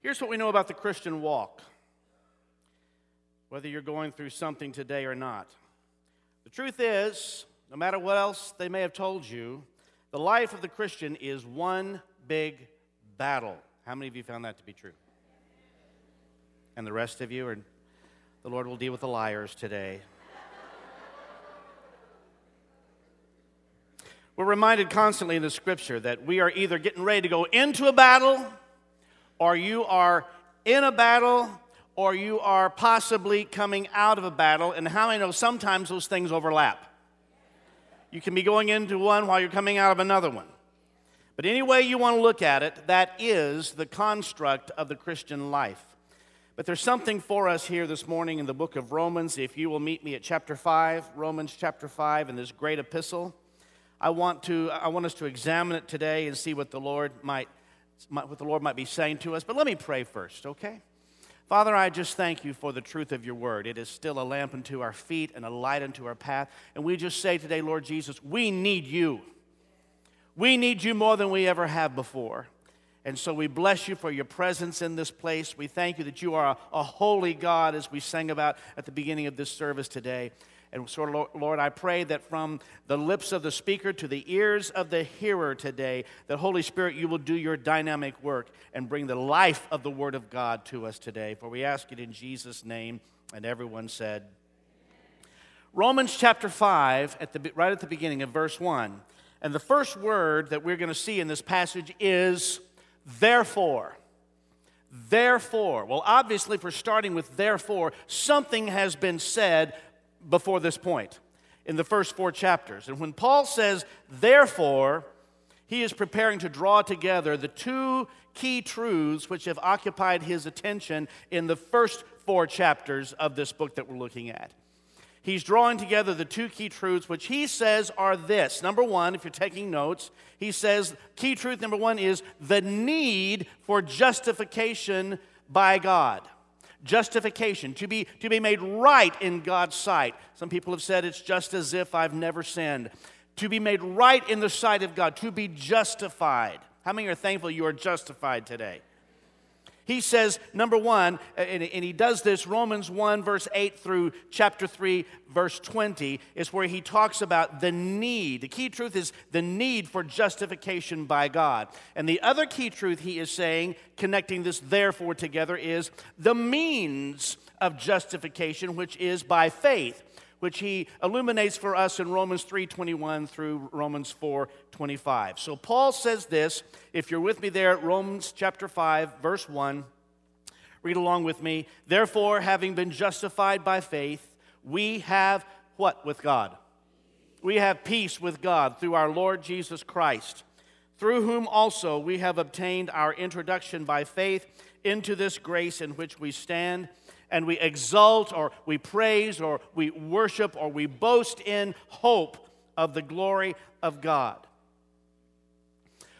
Here's what we know about the Christian walk, whether you're going through something today or not. The truth is, no matter what else they may have told you, the life of the Christian is one big battle. How many of you found that to be true? And the rest of you, or the Lord will deal with the liars today. We're reminded constantly in the scripture that we are either getting ready to go into a battle or you are in a battle, or you are possibly coming out of a battle. And how many know sometimes those things overlap? You can be going into one while you're coming out of another one. But any way you want to look at it, that is the construct of the Christian life. But there's something for us here this morning in the book of Romans. If you will meet me at chapter 5, Romans chapter 5, in this great epistle, I want, to, I want us to examine it today and see what the Lord might what the Lord might be saying to us. But let me pray first, okay? Father, I just thank you for the truth of your word. It is still a lamp unto our feet and a light unto our path. And we just say today, Lord Jesus, we need you. We need you more than we ever have before. And so we bless you for your presence in this place. We thank you that you are a, a holy God, as we sang about at the beginning of this service today. And so, Lord, I pray that from the lips of the speaker to the ears of the hearer today, that Holy Spirit, you will do your dynamic work and bring the life of the Word of God to us today. For we ask it in Jesus' name. And everyone said, Romans chapter 5, at the, right at the beginning of verse 1. And the first word that we're going to see in this passage is therefore. Therefore. Well, obviously, for starting with therefore, something has been said before this point in the first four chapters. And when Paul says, therefore, he is preparing to draw together the two key truths which have occupied his attention in the first four chapters of this book that we're looking at. He's drawing together the two key truths, which he says are this. Number one, if you're taking notes, he says key truth number one is the need for justification by God justification, to be, to be made right in God's sight. Some people have said it's just as if I've never sinned. To be made right in the sight of God, to be justified. How many are thankful you are justified today? He says, number one, and, he does this, Romans 1, verse 8 through chapter 3, verse 20, is where he talks about the need. The key truth is the need for justification by God. And the other key truth he is saying, connecting this therefore together, is the means of justification, which is by faith which he illuminates for us in Romans 3:21 through Romans 4:25. So Paul says this, if you're with me there Romans chapter 5 verse 1, read along with me. Therefore, having been justified by faith, we have what with God? We have peace with God through our Lord Jesus Christ, through whom also we have obtained our introduction by faith into this grace in which we stand and we exult or we praise or we worship or we boast in hope of the glory of God.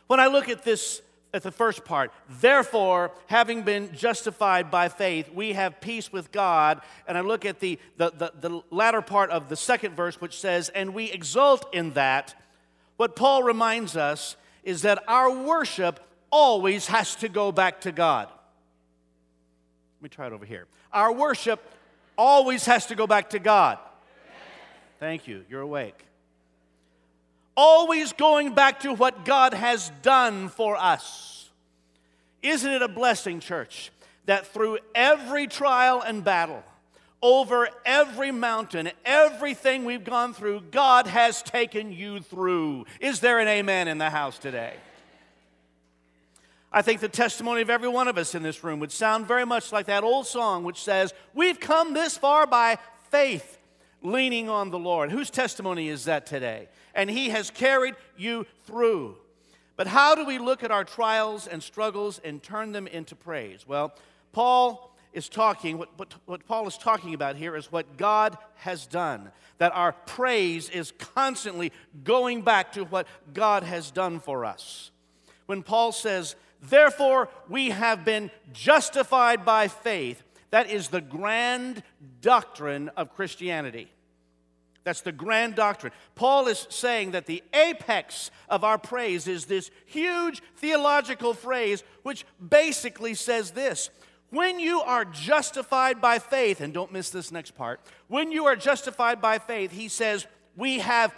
When I look at this, at the first part, therefore, having been justified by faith, we have peace with God. And I look at the, the, the, the latter part of the second verse, which says, and we exult in that. What Paul reminds us is that our worship always has to go back to God. Let me try it over here. Our worship always has to go back to God. Thank you. You're awake. Always going back to what God has done for us. Isn't it a blessing, church, that through every trial and battle, over every mountain, everything we've gone through, God has taken you through? Is there an amen in the house today? I think the testimony of every one of us in this room would sound very much like that old song which says, We've come this far by faith, leaning on the Lord. Whose testimony is that today? And He has carried you through. But how do we look at our trials and struggles and turn them into praise? Well, Paul is talking, what, what, what, Paul is talking about here is what God has done. That our praise is constantly going back to what God has done for us. When Paul says, Therefore, we have been justified by faith. That is the grand doctrine of Christianity. That's the grand doctrine. Paul is saying that the apex of our praise is this huge theological phrase, which basically says this When you are justified by faith, and don't miss this next part, when you are justified by faith, he says, we have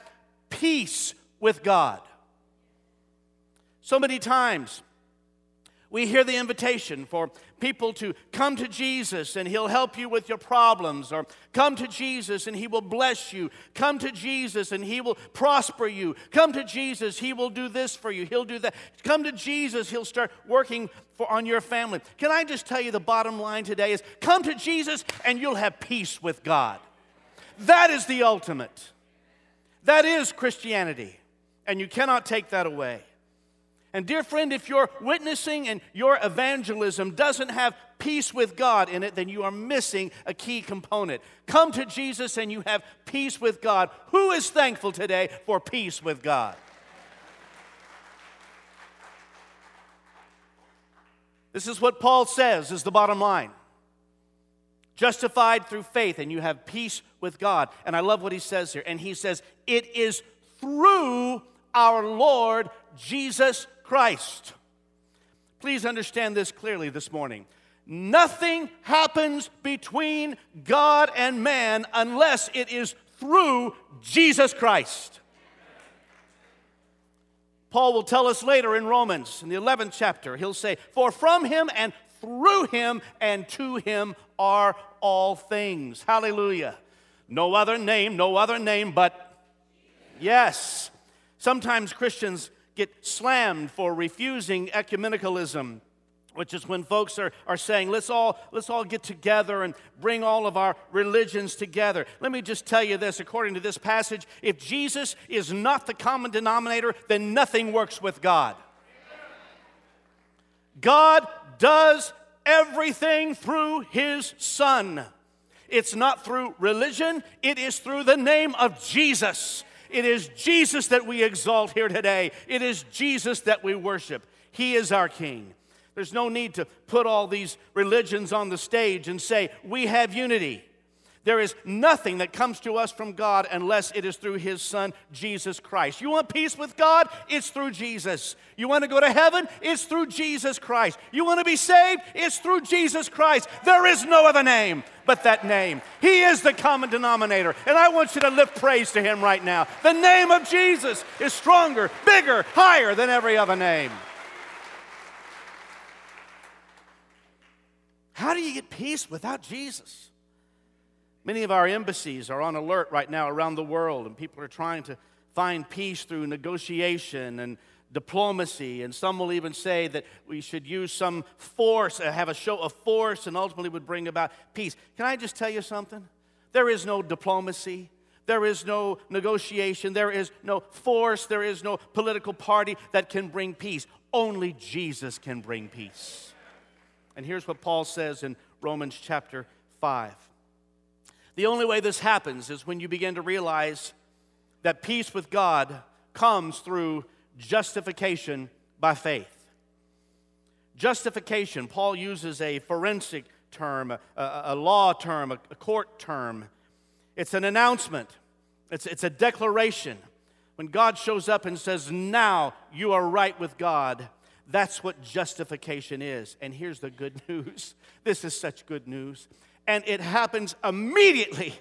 peace with God. So many times, we hear the invitation for people to come to Jesus and He'll help you with your problems, or come to Jesus and He will bless you. Come to Jesus and He will prosper you. Come to Jesus, He will do this for you. He'll do that. Come to Jesus, He'll start working for, on your family. Can I just tell you the bottom line today is come to Jesus and you'll have peace with God. That is the ultimate. That is Christianity, and you cannot take that away. And, dear friend, if your witnessing and your evangelism doesn't have peace with God in it, then you are missing a key component. Come to Jesus and you have peace with God. Who is thankful today for peace with God? This is what Paul says is the bottom line. Justified through faith, and you have peace with God. And I love what he says here. And he says, It is through our Lord Jesus Christ. Please understand this clearly this morning. Nothing happens between God and man unless it is through Jesus Christ. Paul will tell us later in Romans, in the 11th chapter, he'll say, For from him and through him and to him are all things. Hallelujah. No other name, no other name but yes. Sometimes Christians get slammed for refusing ecumenicalism which is when folks are, are saying let's all let's all get together and bring all of our religions together. Let me just tell you this according to this passage if jesus is not the common denominator then nothing works with god. God does everything through his son. It's not through religion it is through the name of jesus it is Jesus that we exalt here today. It is Jesus that we worship. He is our King. There's no need to put all these religions on the stage and say, we have unity. There is nothing that comes to us from God unless it is through His Son, Jesus Christ. You want peace with God? It's through Jesus. You want to go to heaven? It's through Jesus Christ. You want to be saved? It's through Jesus Christ. There is no other name but that name. He is the common denominator. And I want you to lift praise to Him right now. The name of Jesus is stronger, bigger, higher than every other name. How do you get peace without Jesus? Many of our embassies are on alert right now around the world, and people are trying to find peace through negotiation and diplomacy. And some will even say that we should use some force, uh, have a show of force, and ultimately would bring about peace. Can I just tell you something? There is no diplomacy. There is no negotiation. There is no force. There is no political party that can bring peace. Only Jesus can bring peace. And here's what Paul says in Romans chapter 5. The only way this happens is when you begin to realize that peace with God comes through justification by faith. Justification, Paul uses a forensic term, a, a law term, a, a, court term. It's an announcement, it's, it's a declaration. When God shows up and says, Now you are right with God, that's what justification is. And here's the good news this is such good news and it happens immediately.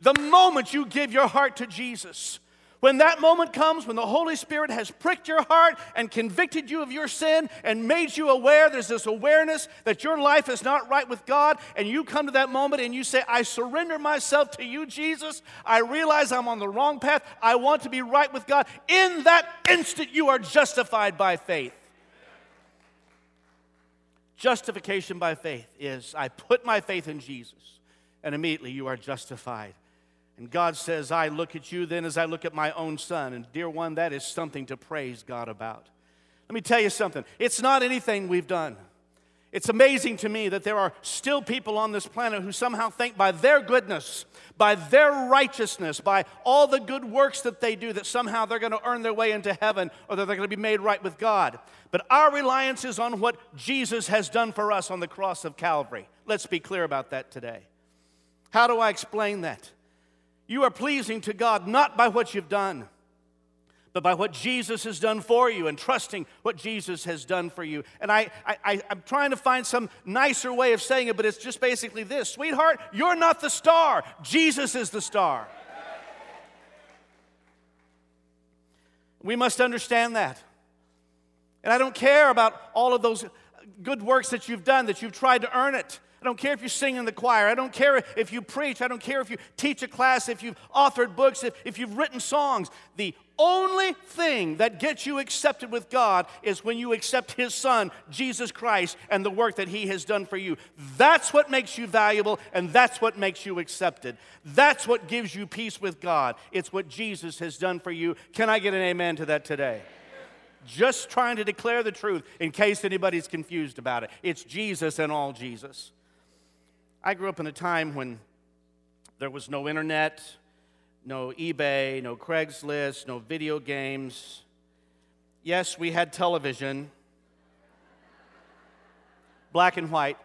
The moment you give your heart to Jesus, when that moment comes, when the Holy Spirit has pricked your heart and convicted you of your sin and made you aware, there's this awareness that your life is not right with God, and you come to that moment and you say, I surrender myself to you, Jesus. I realize I'm on the wrong path. I want to be right with God. In that instant, you are justified by faith. Justification by faith is I put my faith in Jesus, and immediately you are justified. And God says, I look at you then as I look at my own son. And dear one, that is something to praise God about. Let me tell you something it's not anything we've done. It's amazing to me that there are still people on this planet who somehow think by their goodness, by their righteousness, by all the good works that they do, that somehow they're going to earn their way into heaven or that they're going to be made right with God. But our reliance is on what Jesus has done for us on the cross of Calvary. Let's be clear about that today. How do I explain that? You are pleasing to God not by what you've done, but by what Jesus has done for you and trusting what Jesus has done for you. And I, I, I'm trying to find some nicer way of saying it, but it's just basically this Sweetheart, you're not the star, Jesus is the star. We must understand that. And I don't care about all of those good works that you've done, that you've tried to earn it. I don't care if you sing in the choir. I don't care if you preach. I don't care if you teach a class, if you've authored books, if, if you've written songs. The only thing that gets you accepted with God is when you accept His Son, Jesus Christ, and the work that He has done for you. That's what makes you valuable, and that's what makes you accepted. That's what gives you peace with God. It's what Jesus has done for you. Can I get an amen to that today? Just trying to declare the truth in case anybody's confused about it. It's Jesus and all Jesus. I grew up in a time when there was no internet, no eBay, no Craigslist, no video games. Yes, we had television, black and white.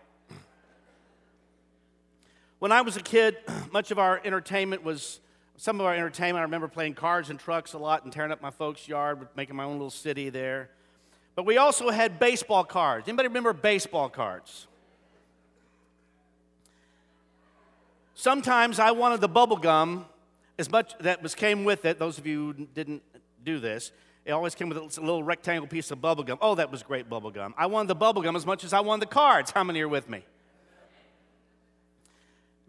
When I was a kid, much of our entertainment was some of our entertainment. I remember playing cars and trucks a lot and tearing up my folks' yard, making my own little city there. But we also had baseball cards. Anybody remember baseball cards? Sometimes I wanted the bubble gum as much that was came with it. Those of you who didn't do this, it always came with a little rectangle piece of bubble gum. Oh, that was great bubble gum. I wanted the bubble gum as much as I wanted the cards. How many are with me?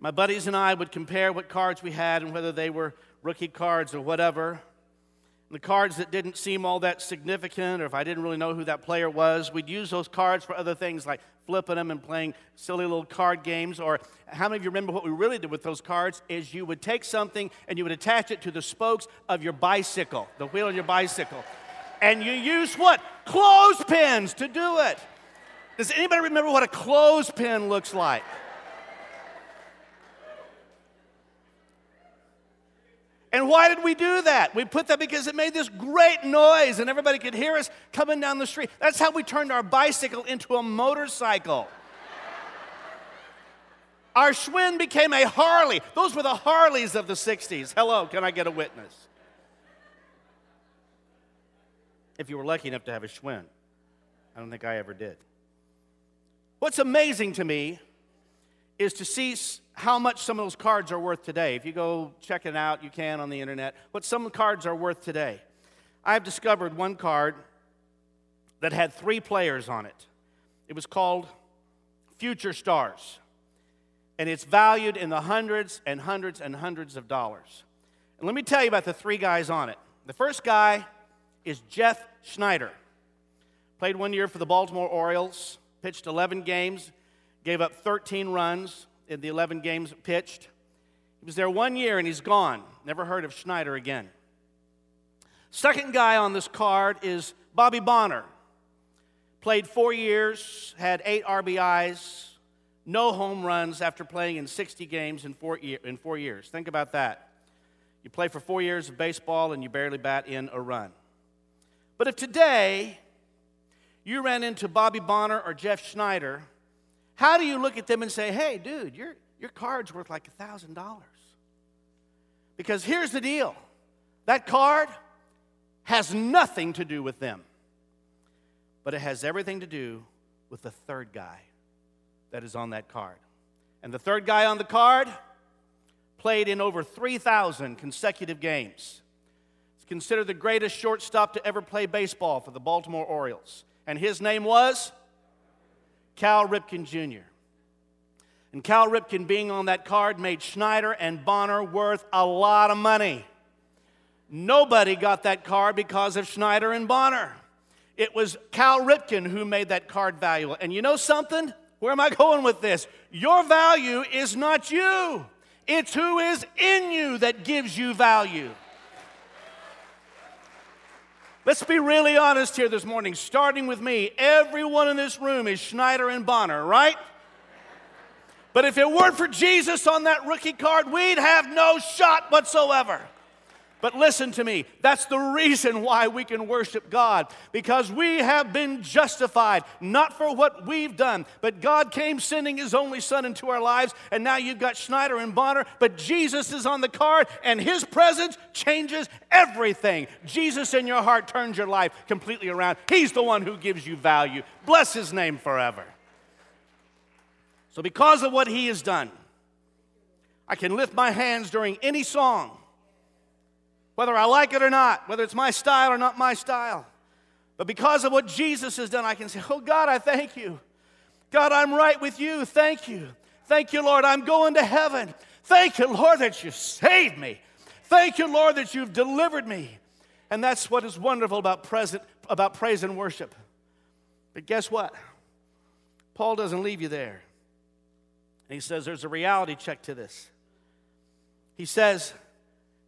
My buddies and I would compare what cards we had and whether they were rookie cards or whatever. The cards that didn't seem all that significant, or if I didn't really know who that player was, we'd use those cards for other things like flipping them and playing silly little card games. Or how many of you remember what we really did with those cards? Is you would take something and you would attach it to the spokes of your bicycle, the wheel of your bicycle. And you use what? Clothespins to do it. Does anybody remember what a clothespin looks like? And why did we do that? We put that because it made this great noise and everybody could hear us coming down the street. That's how we turned our bicycle into a motorcycle. Our Schwinn became a Harley. Those were the Harleys of the 60s. Hello, can I get a witness? If you were lucky enough to have a Schwinn. I don't think I ever did. What's amazing to me is to see how much some of those cards are worth today. If you go check it out, you can on the internet, what some cards are worth today. I've discovered one card that had three players on it. It was called Future Stars. And it's valued in the hundreds and hundreds and hundreds of dollars. And let me tell you about the three guys on it. The first guy is Jeff Schneider. Played one year for the Baltimore Orioles, pitched 11 games, gave up 13 runs in the 11 games pitched. He was there one year and he's gone. Never heard of Schneider again. Second guy on this card is Bobby Bonner. Played four years, had eight RBIs, no home runs after playing in 60 games in four, year, in four years. Think about that. You play for four years of baseball and you barely bat in a run. But if today you ran into Bobby Bonner or Jeff Schneider, how do you look at them and say, hey, dude, your, your card's worth like a $1,000? Because here's the deal that card has nothing to do with them, but it has everything to do with the third guy that is on that card. And the third guy on the card played in over 3,000 consecutive games. He's considered the greatest shortstop to ever play baseball for the Baltimore Orioles. And his name was Cal Ripken Jr. And Cal Ripken being on that card made Schneider and Bonner worth a lot of money. Nobody got that card because of Schneider and Bonner. It was Cal Ripken who made that card valuable. And you know something? Where am I going with this? Your value is not you, it's who is in you that gives you value. Let's be really honest here this morning, starting with me. Everyone in this room is Schneider and Bonner, right? But if it weren't for Jesus on that rookie card, we'd have no shot whatsoever. But listen to me, that's the reason why we can worship God, because we have been justified, not for what we've done, but God came sending His only Son into our lives, and now you've got Schneider and Bonner, but Jesus is on the card, and His presence changes everything. Jesus in your heart turns your life completely around. He's the one who gives you value. Bless His name forever. So, because of what He has done, I can lift my hands during any song whether I like it or not, whether it's my style or not my style. But because of what Jesus has done, I can say, Oh God, I thank you. God, I'm right with you. Thank you. Thank you, Lord. I'm going to heaven. Thank you, Lord, that you saved me. Thank you, Lord, that you've delivered me. And that's what is wonderful about present about praise and worship. But guess what? Paul doesn't leave you there. And he says there's a reality check to this. He says,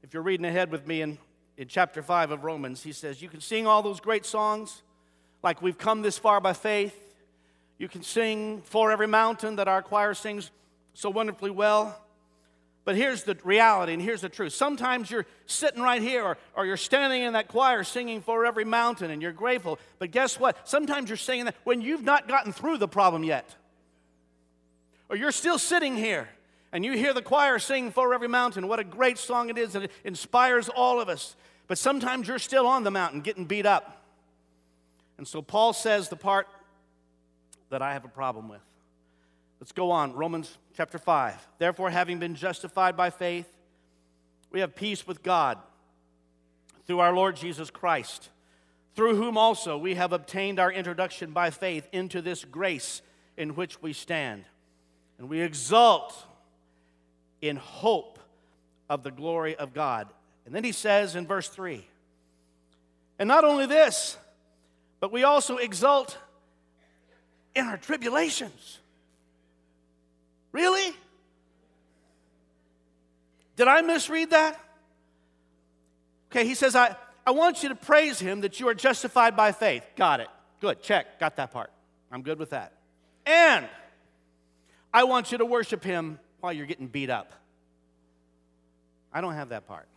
if you're reading ahead with me in, in chapter 5 of Romans, he says, You can sing all those great songs, like we've come this far by faith. You can sing For Every Mountain that our choir sings so wonderfully well. But here's the reality and here's the truth. Sometimes you're sitting right here or, or, you're standing in that choir singing for every mountain and you're grateful. But guess what? Sometimes you're singing that when you've not gotten through the problem yet. Or you're still sitting here and you hear the choir sing For Every Mountain. What a great song it is, and it inspires all of us. But sometimes you're still on the mountain getting beat up. And so Paul says the part that I have a problem with. Let's go on. Romans chapter 5. Therefore, having been justified by faith, we have peace with God through our Lord Jesus Christ, through whom also we have obtained our introduction by faith into this grace in which we stand. And we exult in hope of the glory of God. And then he says in verse 3 And not only this, but we also exult in our tribulations. Really? Did I misread that? Okay, he says, I, I want you to praise him that you are justified by faith. Got it. Good. Check. Got that part. I'm good with that. And I want you to worship him while you're getting beat up. I don't have that part.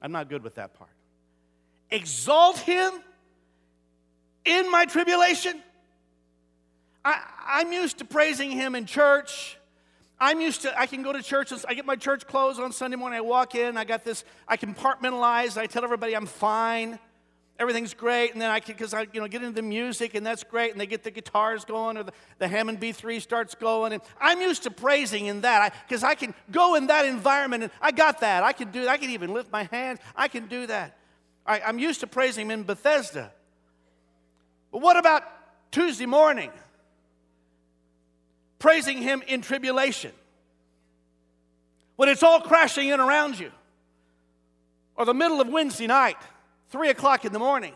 I'm not good with that part. Exalt him in my tribulation. I, I'm used to praising him in church. I'm used to, I can go to church, I get my church clothes on Sunday morning, I walk in, I got this, I compartmentalize, I tell everybody I'm fine everything's great, and then I can, because I, you know, get into the music, and that's great, and they get the guitars going, or the, the Hammond B3 starts going, and I'm used to praising in that, because I, I, can go in that environment, and I got that. I can do I can even lift my hands. I can do that. I, I'm used to praising him in Bethesda. But what about Tuesday morning? Praising him in tribulation. When it's all crashing in around you. Or the middle of Wednesday night three o'clock in the morning,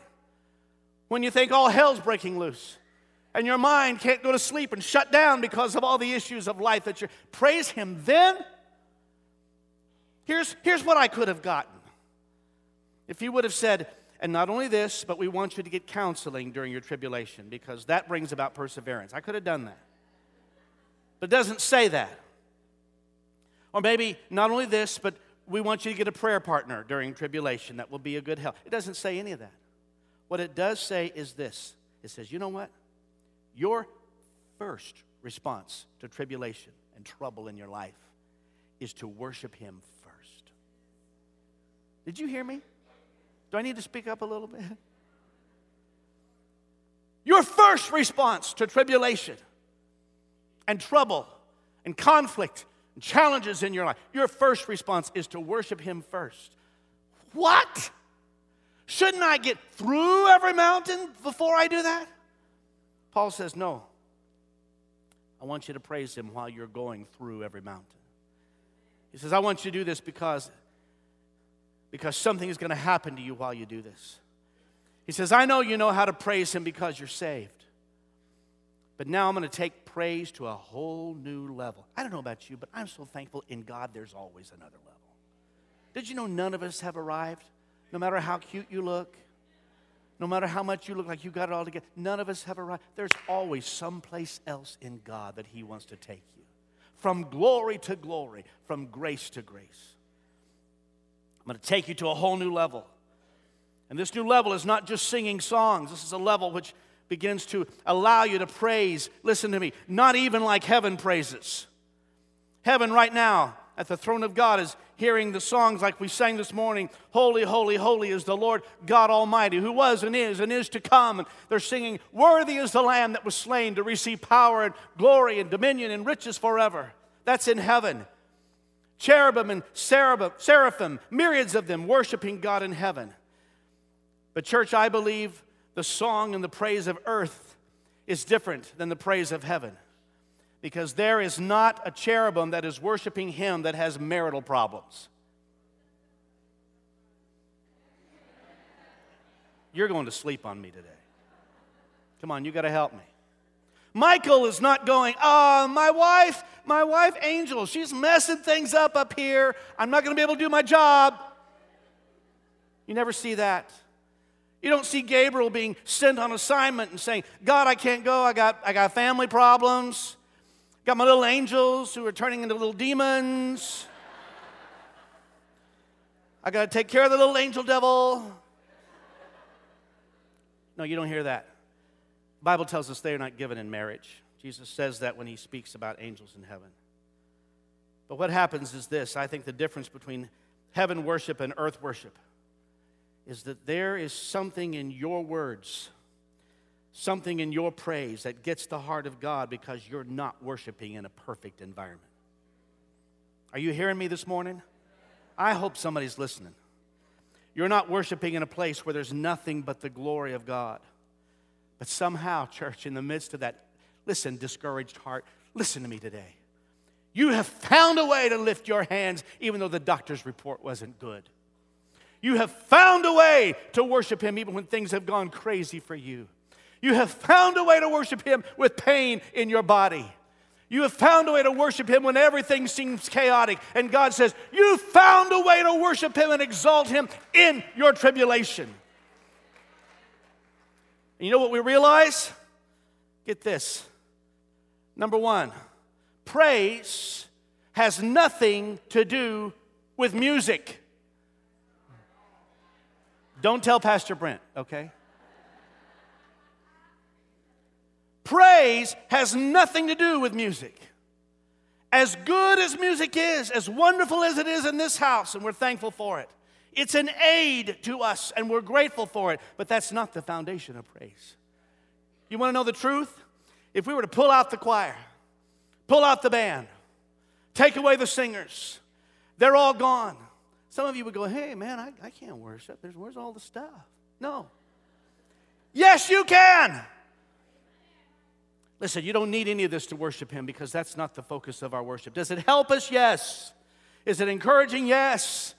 when you think all hell's breaking loose and your mind can't go to sleep and shut down because of all the issues of life that you praise him then. Here's, here's what i could have gotten. If he would have said and not only this but we want you to get counseling during your tribulation because that brings about perseverance. I could have done that. But it doesn't say that. Or maybe not only this but we want you to get a prayer partner during tribulation that will be a good help. It doesn't say any of that. What it does say is this it says, you know what? Your first response to tribulation and trouble in your life is to worship Him first. Did you hear me? Do I need to speak up a little bit? Your first response to tribulation and trouble and conflict challenges in your life, your first response is to worship Him first. What? Shouldn't I get through every mountain before I do that? Paul says, No. I want you to praise Him while you're going through every mountain. He says, I want you to do this because, because something is going to happen to you while you do this. He says, I know you know how to praise Him because you're saved. But now I'm going to take praise to a whole new level. I don't know about you, but I'm so thankful in God there's always another level. Did you know none of us have arrived? No matter how cute you look, no matter how much you look like you got it all together, none of us have arrived. There's always someplace else in God that He wants to take you. From glory to glory, from grace to grace. I'm going to take you to a whole new level. And this new level is not just singing songs, this is a level which begins to allow you to praise, listen to me, not even like heaven praises. Heaven right now at the throne of God is hearing the songs like we sang this morning Holy, holy, holy is the Lord God Almighty, who was and is and is to come. And they're singing, Worthy is the Lamb that was slain to receive power and glory and dominion and riches forever. That's in heaven. Cherubim and seraphim, myriads of them worshiping God in heaven. But, church, I believe the song and the praise of earth is different than the praise of heaven because there is not a cherubim that is worshiping him that has marital problems. You're going to sleep on me today. Come on, you got to help me. Michael is not going, oh, my wife, my wife Angel, she's messing things up up here. I'm not going to be able to do my job. You never see that. You don't see Gabriel being sent on assignment and saying, God, I can't go. I got, I got family problems. Got my little angels who are turning into little demons. I got to take care of the little angel devil. No, you don't hear that. The Bible tells us they are not given in marriage. Jesus says that when he speaks about angels in heaven. But what happens is this I think the difference between heaven worship and earth worship is that there is something in your words, something in your praise that gets the heart of God because you're not worshiping in a perfect environment. Are you hearing me this morning? I hope somebody's listening. You're not worshiping in a place where there's nothing but the glory of God. But somehow, church, in the midst of that, listen, discouraged heart, listen to me today. You have found a way to lift your hands even though the doctor's report wasn't good. You have found a way to worship Him even when things have gone crazy for you. You have found a way to worship Him with pain in your body. You have found a way to worship Him when everything seems chaotic. And God says, You found a way to worship Him and exalt Him in your tribulation. And you know what we realize? Get this. Number one, praise has nothing to do with music. Don't tell Pastor Brent, okay? Praise has nothing to do with music. As good as music is, as wonderful as it is in this house, and we're thankful for it, it's an aid to us, and we're grateful for it, but that's not the foundation of praise. You want to know the truth? If we were to pull out the choir, pull out the band, take away the singers, they're all gone. Some of you would go, hey, man, I, I can't worship. There's, where's all the stuff? No. Yes, you can. Listen, you don't need any of this to worship Him because that's not the focus of our worship. Does it help us? Yes. Is it encouraging? Yes.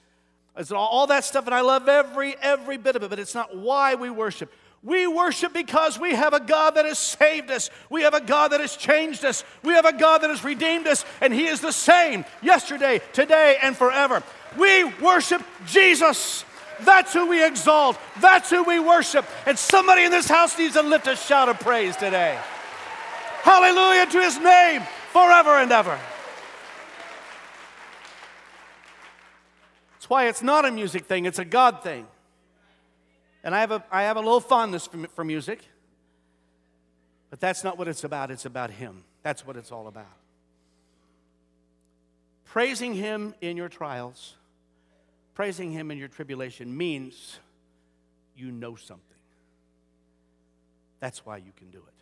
Is it all, all that stuff? And I love every every bit of it, but it's not why we worship. We worship because we have a God that has saved us. We have a God that has changed us. We have a God that has redeemed us, and He is the same yesterday, today, and forever. We worship Jesus. That's who we exalt. That's who we worship. And somebody in this house needs to lift a shout of praise today. Hallelujah to His name forever and ever. That's why it's not a music thing, it's a God thing. And I have a, I have a little fondness for, for music, but that's not what it's about. It's about Him. That's what it's all about. Praising Him in your trials, praising Him in your tribulation means you know something. That's why you can do it.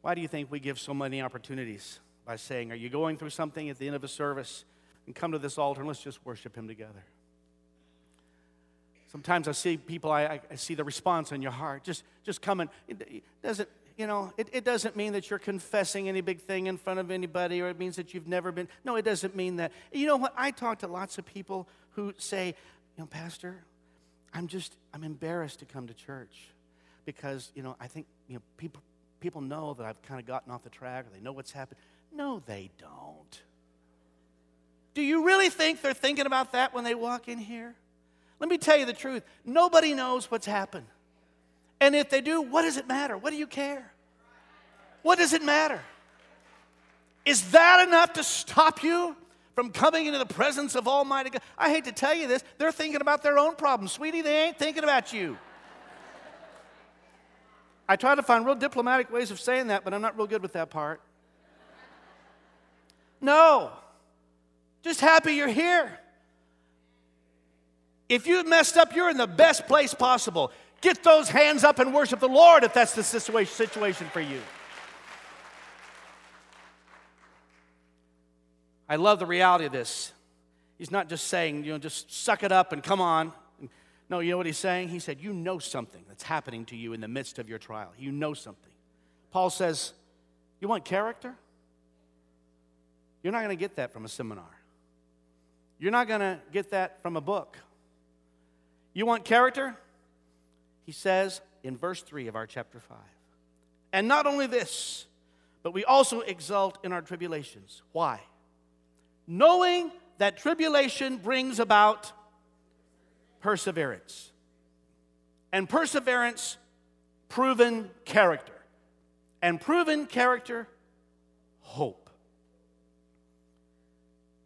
Why do you think we give so many opportunities by saying, Are you going through something at the end of a service? And come to this altar and let's just worship Him together. Sometimes I see people, I, I see the response in your heart. Just, just come It, it doesn't, you know, it, it doesn't mean that you're confessing any big thing in front of anybody or it means that you've never been. No, it doesn't mean that. You know what? I talk to lots of people who say, you know, Pastor, I'm just, I'm embarrassed to come to church because, you know, I think, you know, people, people know that I've kind of gotten off the track or they know what's happened. No, they don't. Do you really think they're thinking about that when they walk in here? Let me tell you the truth nobody knows what's happened. And if they do, what does it matter? What do you care? What does it matter? Is that enough to stop you from coming into the presence of Almighty God. I hate to tell you this, they're thinking about their own problems. Sweetie, they ain't thinking about you. I try to find real diplomatic ways of saying that, but I'm not real good with that part. No, just happy you're here. If you messed up, you're in the best place possible. Get those hands up and worship the Lord if that's the situation for you. I love the reality of this. He's not just saying, you know, just suck it up and come on. No, you know what he's saying? He said, You know something that's happening to you in the midst of your trial. You know something. Paul says, You want character? You're not going to get that from a seminar. You're not going to get that from a book. You want character? He says in verse 3 of our chapter 5. And not only this, but we also exult in our tribulations. Why? Knowing that tribulation brings about perseverance. And perseverance, proven character. And proven character, hope.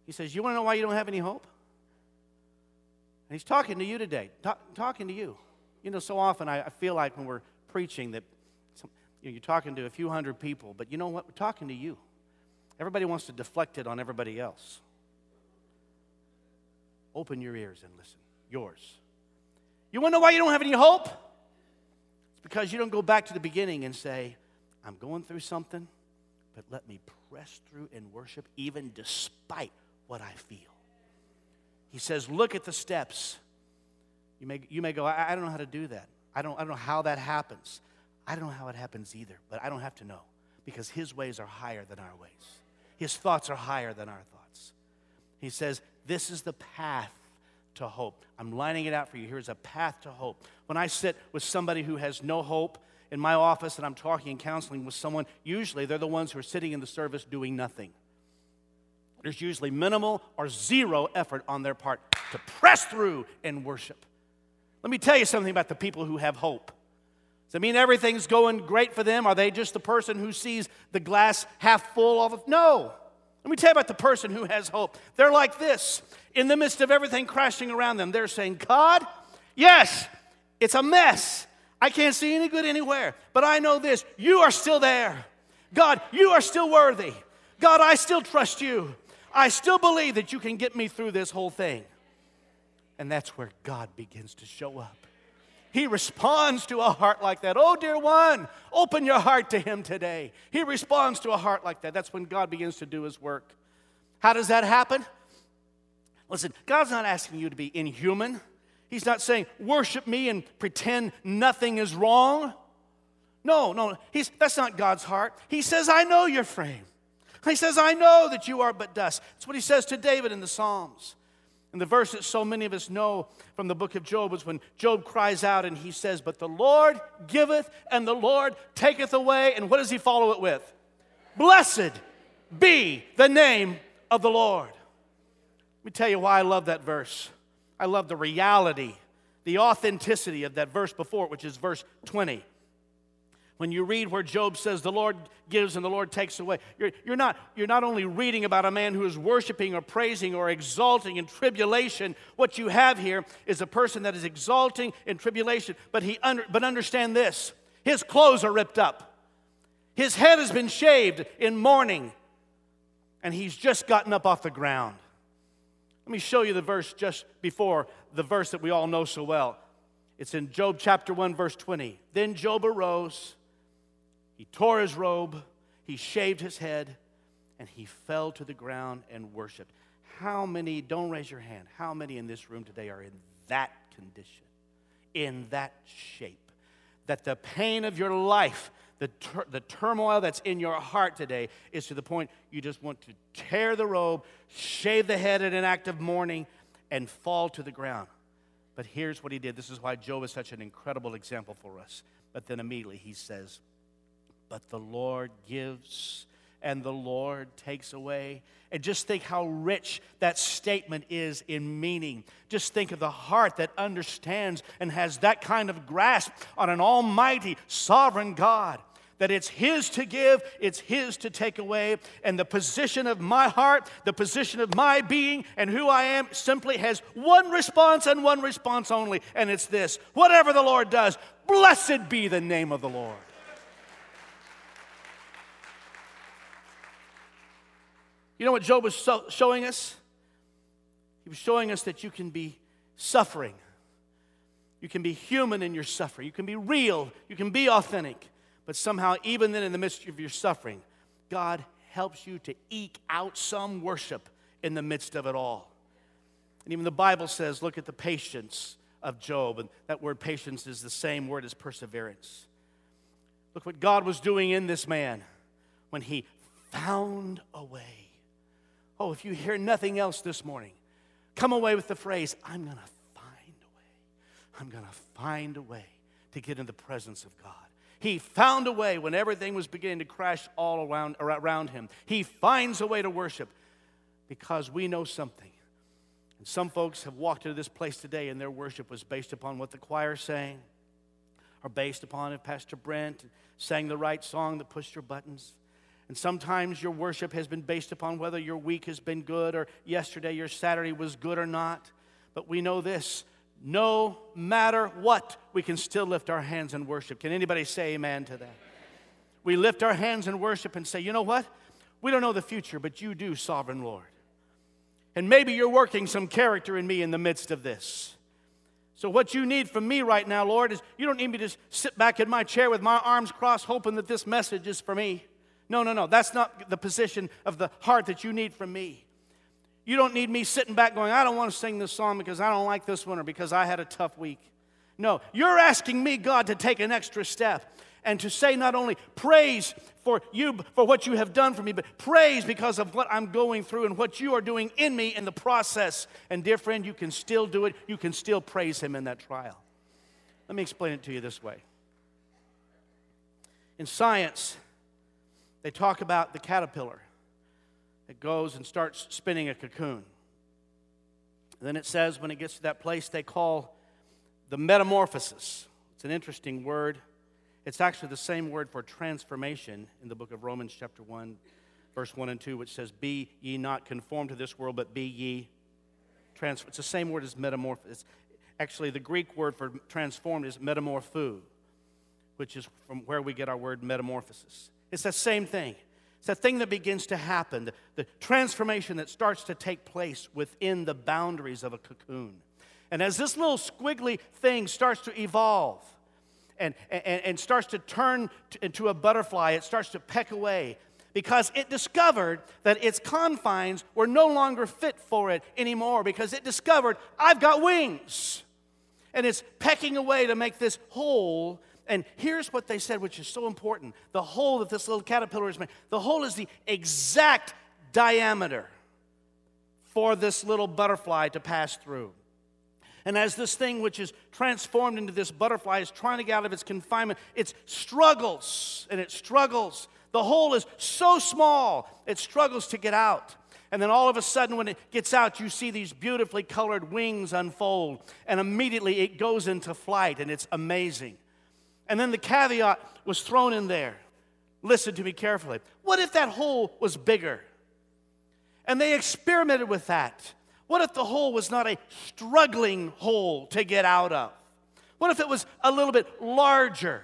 He says, You want to know why you don't have any hope? And he's talking to you today, talk, talking to you. You know, so often I, I feel like when we're preaching that some, you know, you're talking to a few hundred people, but you know what? We're talking to you. Everybody wants to deflect it on everybody else. Open your ears and listen. Yours. You want to know why you don't have any hope? It's because you don't go back to the beginning and say, I'm going through something, but let me press through and worship even despite what I feel. He says, Look at the steps. You may, you may go, I, I don't know how to do that. I don't, I don't know how that happens. I don't know how it happens either, but I don't have to know because His ways are higher than our ways. His thoughts are higher than our thoughts. He says, This is the path to hope. I'm lining it out for you. Here's a path to hope. When I sit with somebody who has no hope in my office and I'm talking and counseling with someone, usually they're the ones who are sitting in the service doing nothing. There's usually minimal or zero effort on their part to press through and worship. Let me tell you something about the people who have hope. Does that mean everything's going great for them? Are they just the person who sees the glass half full of? No. Let me tell you about the person who has hope. They're like this. In the midst of everything crashing around them, they're saying, God, yes, it's a mess. I can't see any good anywhere. But I know this you are still there. God, you are still worthy. God, I still trust you. I still believe that you can get me through this whole thing. And that's where God begins to show up. He responds to a heart like that. Oh, dear one, open your heart to Him today. He responds to a heart like that. That's when God begins to do His work. How does that happen? Listen, God's not asking you to be inhuman. He's not saying, worship me and pretend nothing is wrong. No, no, he's, that's not God's heart. He says, I know your frame. He says, I know that you are but dust. That's what he says to David in the Psalms. And the verse that so many of us know from the book of Job is when Job cries out and he says, But the Lord giveth and the Lord taketh away. And what does he follow it with? Blessed be the name of the Lord. Let me tell you why I love that verse. I love the reality, the authenticity of that verse before it, which is verse 20 when you read where Job says the Lord gives and the Lord takes away, you're, you're, not, you're not only reading about a man who is worshiping or praising or exalting in tribulation. What you have here is a person that is exalting in tribulation, but, he under, but understand this his clothes are ripped up, his head has been shaved in mourning, and he's just gotten up off the ground. Let me show you the verse just before the verse that we all know so well. It's in Job chapter 1, verse 20. Then Job arose he tore his robe, he shaved his head, and he fell to the ground and worshiped. How many, don't raise your hand, how many in this room today are in that condition, in that shape? That the pain of your life, the, tur- the turmoil that's in your heart today, is to the point you just want to tear the robe, shave the head in an act of mourning, and fall to the ground. But here's what he did. This is why Job is such an incredible example for us. But then immediately he says, but the Lord gives and the Lord takes away. And just think how rich that statement is in meaning. Just think of the heart that understands and has that kind of grasp on an almighty, sovereign God that it's His to give, it's His to take away. And the position of my heart, the position of my being, and who I am simply has one response and one response only, and it's this whatever the Lord does, blessed be the name of the Lord. You know what Job was so showing us? He was showing us that you can be suffering. You can be human in your suffering. You can be real. You can be authentic. But somehow, even then, in the midst of your suffering, God helps you to eke out some worship in the midst of it all. And even the Bible says, look at the patience of Job. And that word patience is the same word as perseverance. Look what God was doing in this man when he found a way. Oh, if you hear nothing else this morning, come away with the phrase, I'm going to find a way. I'm going to find a way to get in the presence of God. He found a way when everything was beginning to crash all around, around him. He finds a way to worship because we know something. And some folks have walked into this place today and their worship was based upon what the choir sang or based upon if Pastor Brent sang the right song that pushed your buttons. And sometimes your worship has been based upon whether your week has been good or yesterday your Saturday was good or not. But we know this no matter what, we can still lift our hands and worship. Can anybody say amen to that? We lift our hands and worship and say, you know what? We don't know the future, but you do, sovereign Lord. And maybe you're working some character in me in the midst of this. So, what you need from me right now, Lord, is you don't need me to sit back in my chair with my arms crossed, hoping that this message is for me. No, no, no. That's not the position of the heart that you need from me. You don't need me sitting back going, I don't want to sing this song because I don't like this one or because I had a tough week. No, you're asking me, God, to take an extra step and to say not only praise for you for what you have done for me, but praise because of what I'm going through and what you are doing in me in the process. And dear friend, you can still do it. You can still praise Him in that trial. Let me explain it to you this way. In science, they talk about the caterpillar it goes and starts spinning a cocoon. Then it says when it gets to that place they call the metamorphosis. It's an interesting word. It's actually the same word for transformation in the book of Romans, chapter 1, verse 1 and 2, which says, Be ye not conformed to this world, but be ye transformed. It's the same word as metamorphosis. Actually, the Greek word for transformed is metamorpho, which is from where we get our word metamorphosis. It's the same thing. It's the thing that begins to happen, the, the transformation that starts to take place within the boundaries of a cocoon. And as this little squiggly thing starts to evolve and, and, and starts to turn to, into a butterfly, it starts to peck away because it discovered that its confines were no longer fit for it anymore because it discovered, I've got wings. And it's pecking away to make this hole and here's what they said, which is so important the hole that this little caterpillar is made, the hole is the exact diameter for this little butterfly to pass through. And as this thing, which is transformed into this butterfly, is trying to get out of its confinement, it struggles and it struggles. The hole is so small, it struggles to get out. And then all of a sudden, when it gets out, you see these beautifully colored wings unfold. And immediately it goes into flight, and it's amazing. And then the caveat was thrown in there. Listen to me carefully. What if that hole was bigger? And they experimented with that. What if the hole was not a struggling hole to get out of? What if it was a little bit larger?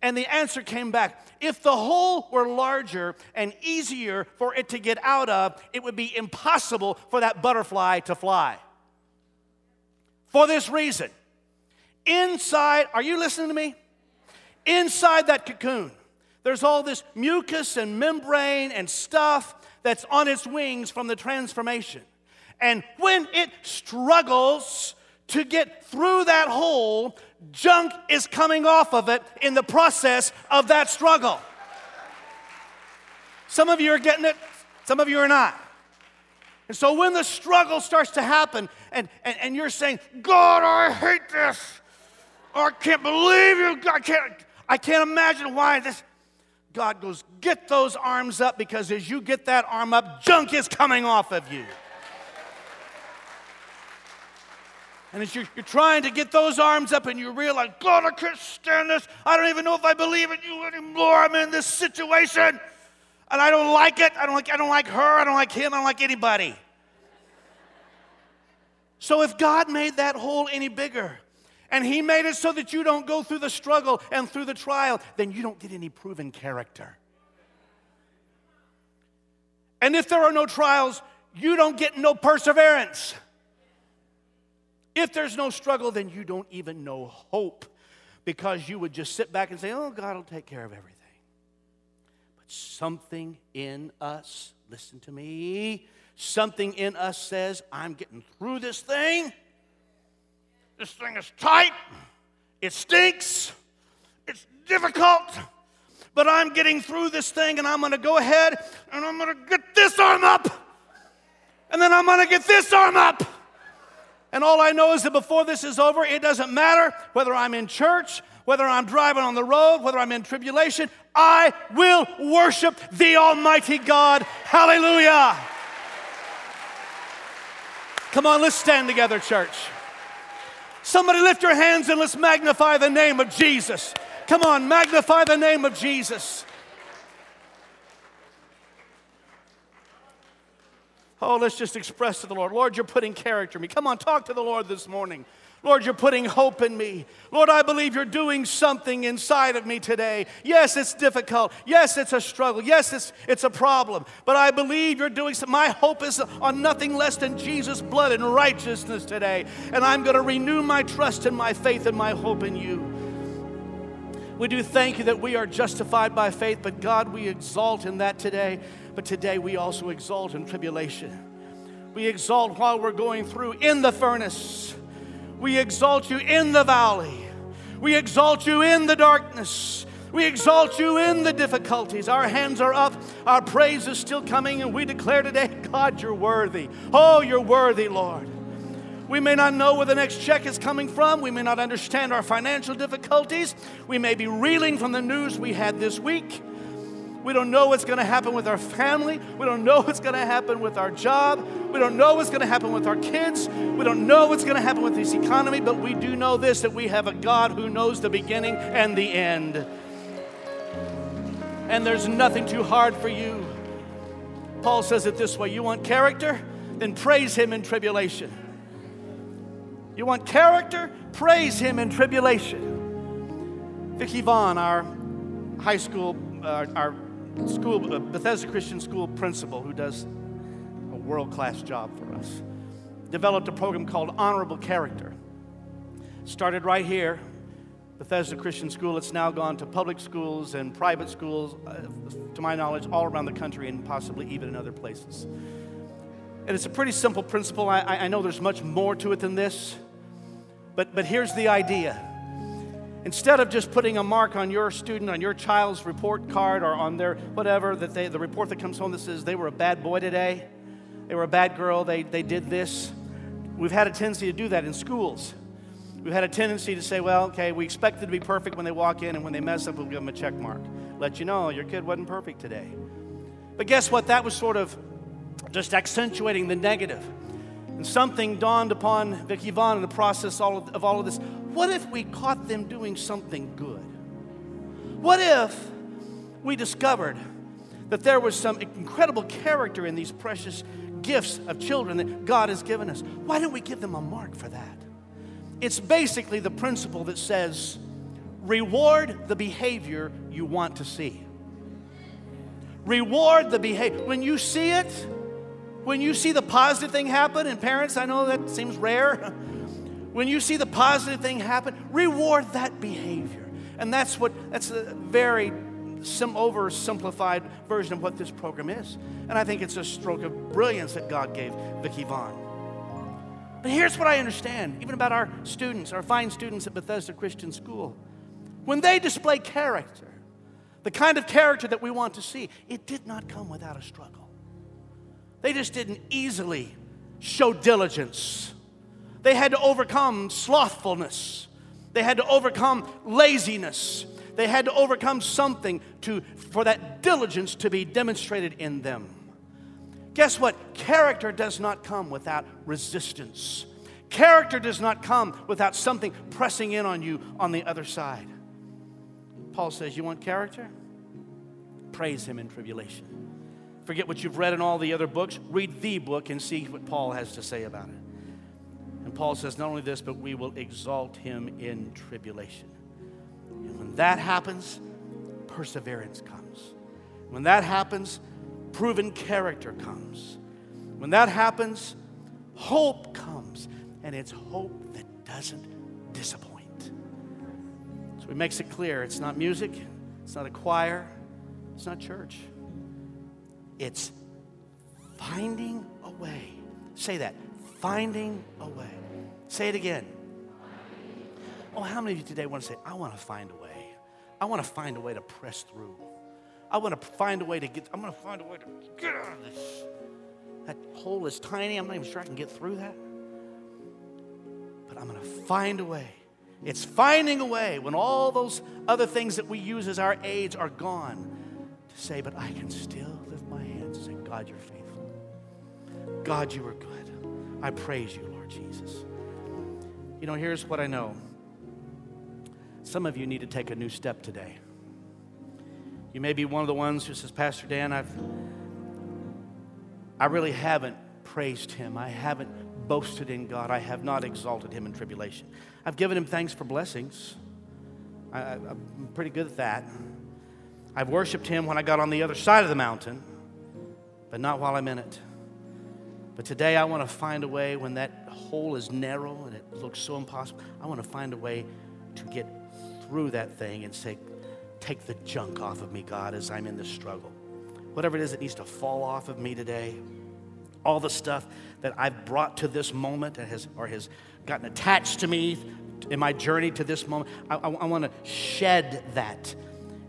And the answer came back if the hole were larger and easier for it to get out of, it would be impossible for that butterfly to fly. For this reason Inside, are you listening to me? Inside that cocoon, there's all this mucus and membrane and stuff that's on its wings from the transformation. And when it struggles to get through that hole, junk is coming off of it in the process of that struggle. Some of you are getting it, some of you are not. And so when the struggle starts to happen and, and, and you're saying, God, I hate this, Oh, I can't believe you. I can't, I can't imagine why this. God goes, Get those arms up because as you get that arm up, junk is coming off of you. And as you're, you're, trying to get those arms up and you realize, God, I can't stand this. I don't even know if I believe in you anymore. I'm in this situation. And I don't like it. I don't like, I don't like her. I don't like him. I don't like anybody. So if God made that hole any bigger, and He made it so that you don't go through the struggle and through the trial, then you don't get any proven character. And if there are no trials, you don't get no perseverance. If there's no struggle, then you don't even know hope because you would just sit back and say, Oh, God will take care of everything. But something in us, listen to me, something in us says, I'm getting through this thing. This thing is tight, it stinks, it's difficult, but I'm getting through this thing and I'm gonna go ahead and I'm gonna get this arm up, and then I'm gonna get this arm up. And all I know is that before this is over, it doesn't matter whether I'm in church, whether I'm driving on the road, whether I'm in tribulation, I will worship the Almighty God. Hallelujah. Come on, let's stand together, church. Somebody lift your hands and let's magnify the name of Jesus. Come on, magnify the name of Jesus. Oh, let's just express to the Lord, Lord, you're putting character in me. Come on, talk to the Lord this morning. Lord, you're putting hope in me. Lord, I believe you're doing something inside of me today. Yes, it's difficult. Yes, it's a struggle. Yes, it's, it's a problem. But I believe you're doing something. My hope is on nothing less than Jesus' blood and righteousness today. And I'm going to renew my trust and my faith and my hope in you. We do thank you that we are justified by faith, but God, we exalt in that today. But today we also exalt in tribulation. We exalt while we're going through in the furnace we exalt you in the valley. We exalt you in the darkness. We exalt you in the difficulties. Our hands are up. Our praise is still coming, and we declare today, God, you're worthy. Oh, you're worthy, Lord. We may not know where the next check is coming from. We may not understand our financial difficulties. We may be reeling from the news we had this week. We don't know what's going to happen with our family. We don't know what's going to happen with our job. We don't know what's going to happen with our kids. We don't know what's going to happen with this economy, but we do know this that we have a God who knows the beginning and the end. And there's nothing too hard for you. Paul says it this way You want character? Then praise him in tribulation. You want character? Praise him in tribulation. Vicki Vaughn, our high school, uh, our school, uh, Bethesda Christian School principal who does world class job for us, developed a program called Honorable Character. Started right here, Bethesda Christian School. It's now gone to public schools and private schools, uh, to my knowledge, all around the country and possibly even in other places. And it's a pretty simple principle. I, I know there's much more to it than this, but, but here's the idea Instead of just putting a mark on your student, on your child's report card, or on their whatever, that they, the report that comes home that says they were a bad boy today, they were a bad girl, they, they did this, we've had a tendency to do that in schools. We've had a tendency to say, well, okay, we expect them to be perfect when they walk in, and when they mess up, we'll give them a check mark. Let you know your kid wasn't perfect today. But guess what? That was sort of just accentuating the negative. And something dawned upon Vicki Vaughn in the process of, of all of this. What if we caught them doing something good? What if we discovered that there was some incredible character in these precious gifts of children that God has given us? Why don't we give them a mark for that? It's basically the principle that says reward the behavior you want to see. Reward the behavior. When you see it, when you see the positive thing happen, and parents, I know that seems rare. when you see the positive thing happen, reward that behavior. And that's what, that's a very sim- oversimplified version of what this program is. And I think it's a stroke of brilliance that God gave Vicki Vaughn. But here's what I understand, even about our students, our fine students at Bethesda Christian School. When they display character, the kind of character that we want to see, it did not come without a struggle. They just didn't easily show diligence. They had to overcome slothfulness. They had to overcome laziness. They had to overcome something to, for that diligence to be demonstrated in them. Guess what? Character does not come without resistance. Character does not come without something pressing in on you on the other side. Paul says, You want character? Praise him in tribulation. Forget what you've read in all the other books. Read the book and see what Paul has to say about it. And Paul says, Not only this, but we will exalt him in tribulation. When that happens, perseverance comes. When that happens, proven character comes. When that happens, hope comes. And it's hope that doesn't disappoint. So he makes it clear it's not music, it's not a choir, it's not church. It's finding a way. Say that finding a way. Say it again. Oh, how many of you today want to say, I want to find a way? I want to find a way to press through. I want to find a way to get, I'm going to find a way to get out of this. That hole is tiny. I'm not even sure I can get through that. But I'm going to find a way. It's finding a way when all those other things that we use as our aids are gone to say, but I can still lift my hands and say, God, you're faithful. God, you are good. I praise you, Lord Jesus. You know, here's what I know. Some of you need to take a new step today. You may be one of the ones who says, Pastor Dan, I've I really haven't praised him. I haven't boasted in God. I have not exalted him in tribulation. I've given him thanks for blessings. I, am pretty good at that. I've worshiped him when I got on the other side of the mountain, but not while I'm in it. But today I want to find a way when that hole is narrow and it looks so impossible. I want to find a way to get through that thing and say, Take the junk off of me, God, as I'm in this struggle. Whatever it is that needs to fall off of me today, all the stuff that I've brought to this moment and has, or has gotten attached to me in my journey to this moment, I, I, I want to shed that.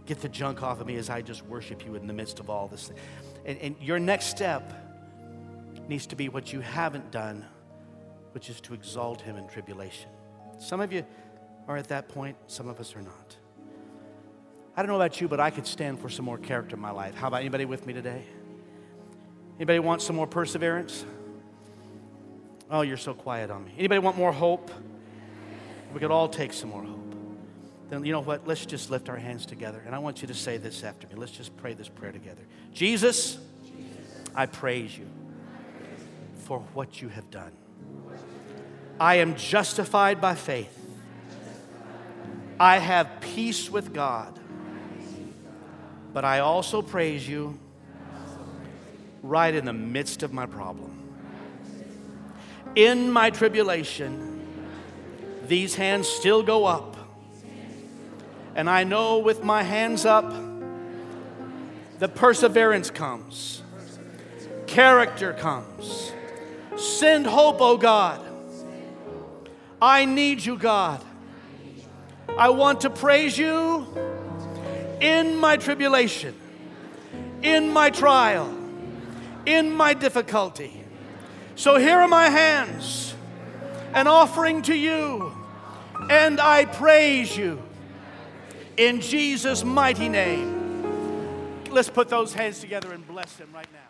Get the junk off of me as I just worship you in the midst of all this. And, and your next step needs to be what you haven't done, which is to exalt him in tribulation. Some of you are at that point, some of us are not. I don't know about you, but I could stand for some more character in my life. How about anybody with me today? Anybody want some more perseverance? Oh, you're so quiet on me. Anybody want more hope? We could all take some more hope. Then you know what? Let's just lift our hands together. And I want you to say this after me. Let's just pray this prayer together. Jesus, I praise you for what you have done. I am justified by faith. I have peace with God. But I also praise you right in the midst of my problem. In my tribulation, these hands still go up. And I know with my hands up, the perseverance comes, character comes Send hope, oh God. I need you, God. I want to praise you in my tribulation, in my trial, in my difficulty. So here are my hands, an offering to you, and I praise you in Jesus' mighty name. Let's put those hands together and bless him right now.